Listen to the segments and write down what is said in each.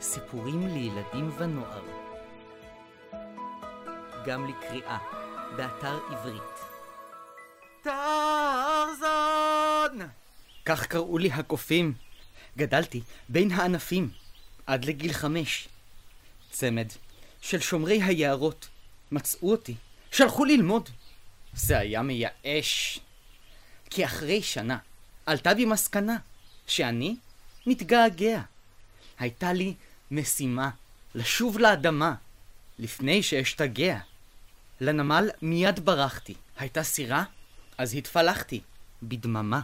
סיפורים לילדים ונוער. גם לקריאה, באתר עברית. טרזן! כך קראו לי הקופים. גדלתי בין הענפים, עד לגיל חמש. צמד של שומרי היערות מצאו אותי, שלחו ללמוד. זה היה מייאש. כי אחרי שנה עלתה בי מסקנה שאני מתגעגע. הייתה לי משימה לשוב לאדמה לפני שאשתגע. לנמל מיד ברחתי. הייתה סירה? אז התפלחתי, בדממה.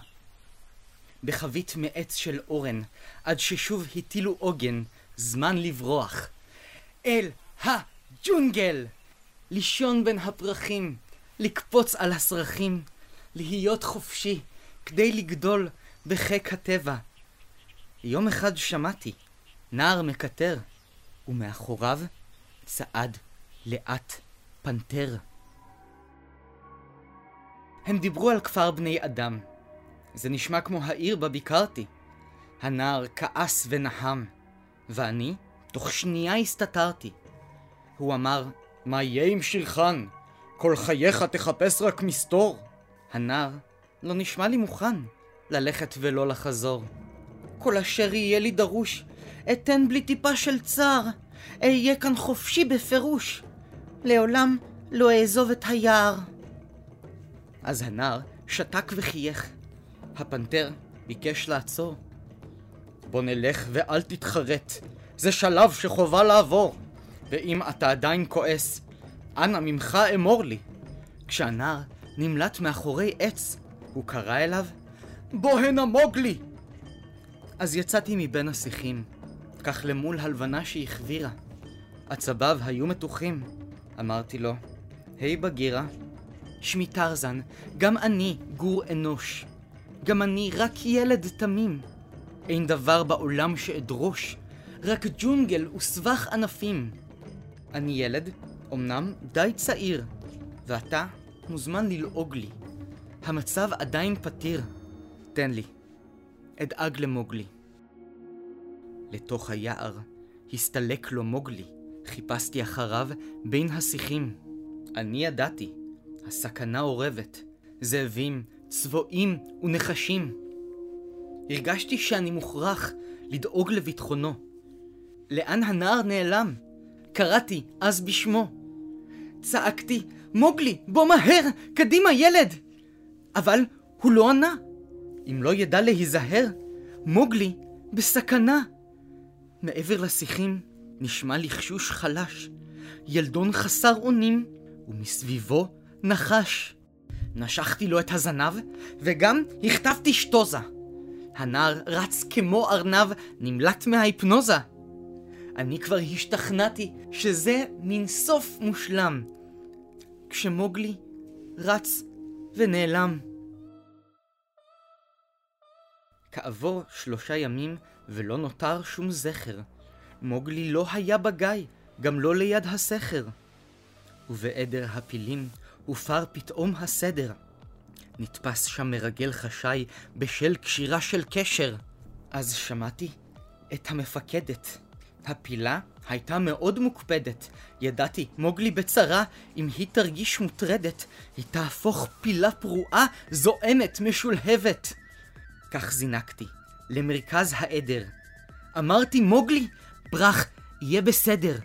בחבית מעץ של אורן, עד ששוב הטילו עוגן, זמן לברוח. אל הג'ונגל! לישון בין הפרחים, לקפוץ על הסרחים, להיות חופשי, כדי לגדול בחיק הטבע. יום אחד שמעתי נער מקטר, ומאחוריו צעד לאט פנתר. הם דיברו על כפר בני אדם. זה נשמע כמו העיר בה ביקרתי. הנער כעס ונהם, ואני תוך שנייה הסתתרתי. הוא אמר, מה יהיה עם שילחן? כל חייך תחפש רק מסתור. הנער לא נשמע לי מוכן ללכת ולא לחזור. כל אשר יהיה לי דרוש, אתן בלי טיפה של צער, אהיה כאן חופשי בפירוש. לעולם לא אעזוב את היער. אז הנער שתק וחייך. הפנתר ביקש לעצור. בוא נלך ואל תתחרט, זה שלב שחובה לעבור. ואם אתה עדיין כועס, אנא ממך אמור לי. כשהנער נמלט מאחורי עץ, הוא קרא אליו, בוא הנה מוגלי! אז יצאתי מבין השיחים, כך למול הלבנה שהחבירה. עצביו היו מתוחים. אמרתי לו, היי hey, בגירה, שמי טרזן, גם אני גור אנוש. גם אני רק ילד תמים. אין דבר בעולם שאדרוש, רק ג'ונגל וסבך ענפים. אני ילד, אמנם די צעיר, ואתה מוזמן ללעוג לי. המצב עדיין פתיר. תן לי. אדאג למוגלי. לתוך היער הסתלק לו מוגלי. חיפשתי אחריו בין השיחים. אני ידעתי, הסכנה אורבת. זאבים, צבועים ונחשים. הרגשתי שאני מוכרח לדאוג לביטחונו. לאן הנער נעלם? קראתי אז בשמו. צעקתי, מוגלי, בוא מהר, קדימה ילד! אבל הוא לא ענה. אם לא ידע להיזהר, מוגלי בסכנה. מעבר לשיחים נשמע לחשוש חלש, ילדון חסר אונים, ומסביבו נחש. נשכתי לו את הזנב, וגם הכתבתי שטוזה. הנער רץ כמו ארנב, נמלט מההיפנוזה. אני כבר השתכנעתי שזה מין סוף מושלם. כשמוגלי רץ ונעלם. כעבור שלושה ימים ולא נותר שום זכר. מוגלי לא היה בגיא, גם לא ליד הסכר. ובעדר הפילים הופר פתאום הסדר. נתפס שם מרגל חשאי בשל קשירה של קשר. אז שמעתי את המפקדת. הפילה הייתה מאוד מוקפדת. ידעתי, מוגלי בצרה, אם היא תרגיש מוטרדת, היא תהפוך פילה פרועה, זועמת, משולהבת. כך זינקתי, למרכז העדר. אמרתי, מוגלי, ברח, יהיה בסדר.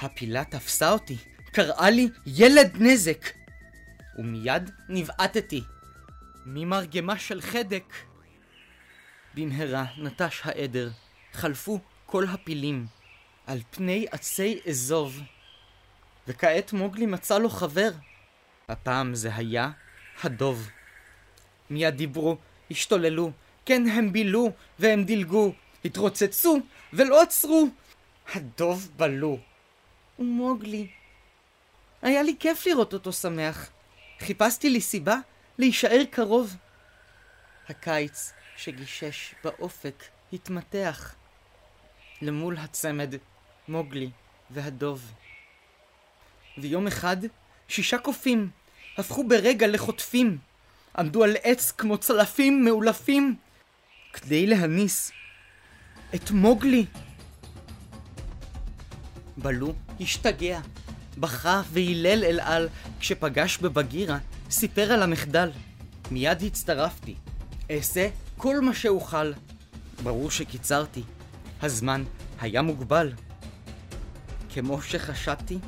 הפילה תפסה אותי, קראה לי ילד נזק. ומיד נבעטתי. ממרגמה של חדק. במהרה נטש העדר, חלפו כל הפילים, על פני עצי אזוב. וכעת מוגלי מצא לו חבר. הפעם זה היה הדוב. מיד דיברו, השתוללו, כן הם בילו והם דילגו, התרוצצו ולא עצרו. הדוב בלו. ומוגלי. היה לי כיף לראות אותו שמח. חיפשתי לי סיבה להישאר קרוב. הקיץ שגישש באופק התמתח. למול הצמד, מוגלי והדוב. ויום אחד, שישה קופים הפכו ברגע לחוטפים. עמדו על עץ כמו צלפים מאולפים, כדי להניס את מוגלי. בלו השתגע, בכה והילל אל על כשפגש בבגירה, סיפר על המחדל. מיד הצטרפתי. אעשה כל מה שאוכל. ברור שקיצרתי. הזמן היה מוגבל. כמו שחשדתי,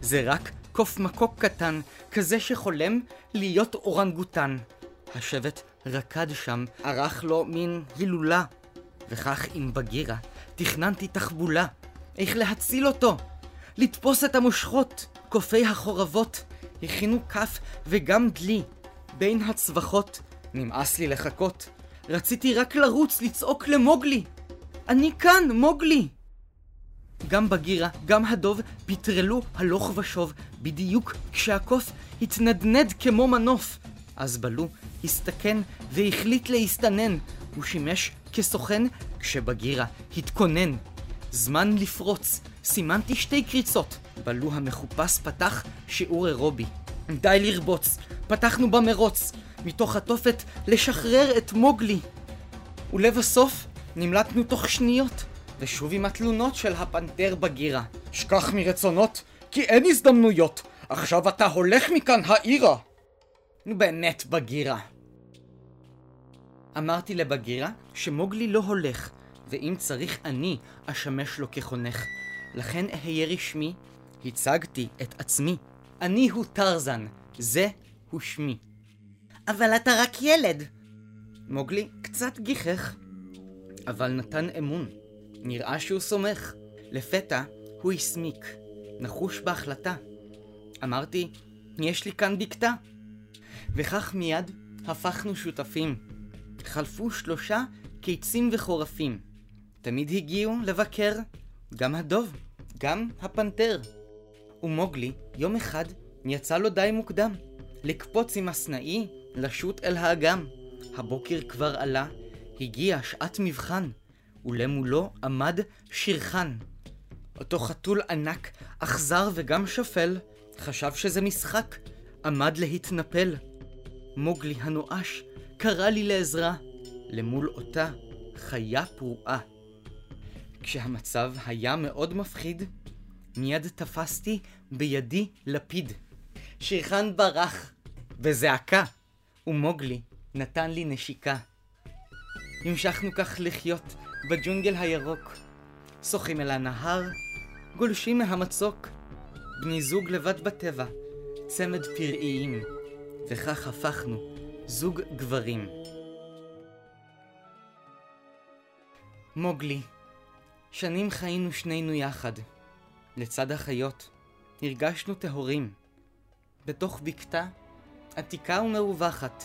זה רק קוף מקוק קטן, כזה שחולם להיות אורנגוטן. השבט רקד שם, ערך לו מין הילולה. וכך עם בגירה, תכננתי תחבולה. איך להציל אותו? לתפוס את המושכות, קופי החורבות, הכינו כף וגם דלי. בין הצווחות, נמאס לי לחכות. רציתי רק לרוץ, לצעוק למוגלי. אני כאן, מוגלי! גם בגירה, גם הדוב, פטרלו הלוך ושוב, בדיוק כשהקוף התנדנד כמו מנוף. אז בלו הסתכן והחליט להסתנן. הוא שימש כסוכן כשבגירה התכונן. זמן לפרוץ, סימנתי שתי קריצות. בלו המחופש פתח שיעור אירובי. די לרבוץ, פתחנו במרוץ, מתוך התופת לשחרר את מוגלי. ולבסוף נמלטנו תוך שניות, ושוב עם התלונות של הפנתר בגירה. שכח מרצונות, כי אין הזדמנויות. עכשיו אתה הולך מכאן העירה. נו באמת, בגירה. אמרתי לבגירה שמוגלי לא הולך, ואם צריך אני אשמש לו כחונך. לכן אהיה רשמי, הצגתי את עצמי. אני הוא טרזן, זה הוא שמי. אבל אתה רק ילד. מוגלי קצת גיחך, אבל נתן אמון. נראה שהוא סומך. לפתע הוא הסמיק, נחוש בהחלטה. אמרתי, יש לי כאן בקתה. וכך מיד הפכנו שותפים. חלפו שלושה קיצים וחורפים. תמיד הגיעו לבקר, גם הדוב, גם הפנתר. ומוגלי, יום אחד, יצא לו די מוקדם, לקפוץ עם הסנאי, לשוט אל האגם. הבוקר כבר עלה, הגיעה שעת מבחן, ולמולו עמד שירחן. אותו חתול ענק, אכזר וגם שפל, חשב שזה משחק, עמד להתנפל. מוגלי הנואש קרא לי לעזרה, למול אותה חיה פרועה. כשהמצב היה מאוד מפחיד, מיד תפסתי בידי לפיד. שירחן ברח בזעקה, ומוגלי נתן לי נשיקה. המשכנו כך לחיות בג'ונגל הירוק, שוחים אל הנהר, גולשים מהמצוק, בני זוג לבד בטבע, צמד פראיים, וכך הפכנו זוג גברים. מוגלי, שנים חיינו שנינו יחד. לצד החיות, הרגשנו טהורים. בתוך בקתה עתיקה ומרווחת,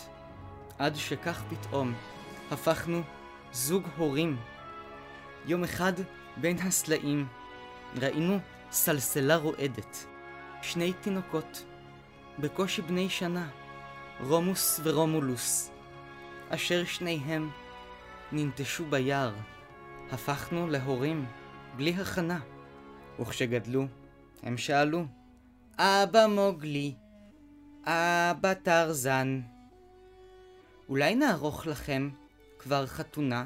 עד שכך פתאום הפכנו זוג הורים. יום אחד בין הסלעים ראינו סלסלה רועדת, שני תינוקות, בקושי בני שנה, רומוס ורומולוס, אשר שניהם ננטשו ביער. הפכנו להורים בלי הכנה, וכשגדלו, הם שאלו, אבא מוגלי, אבא טרזן, אולי נערוך לכם כבר חתונה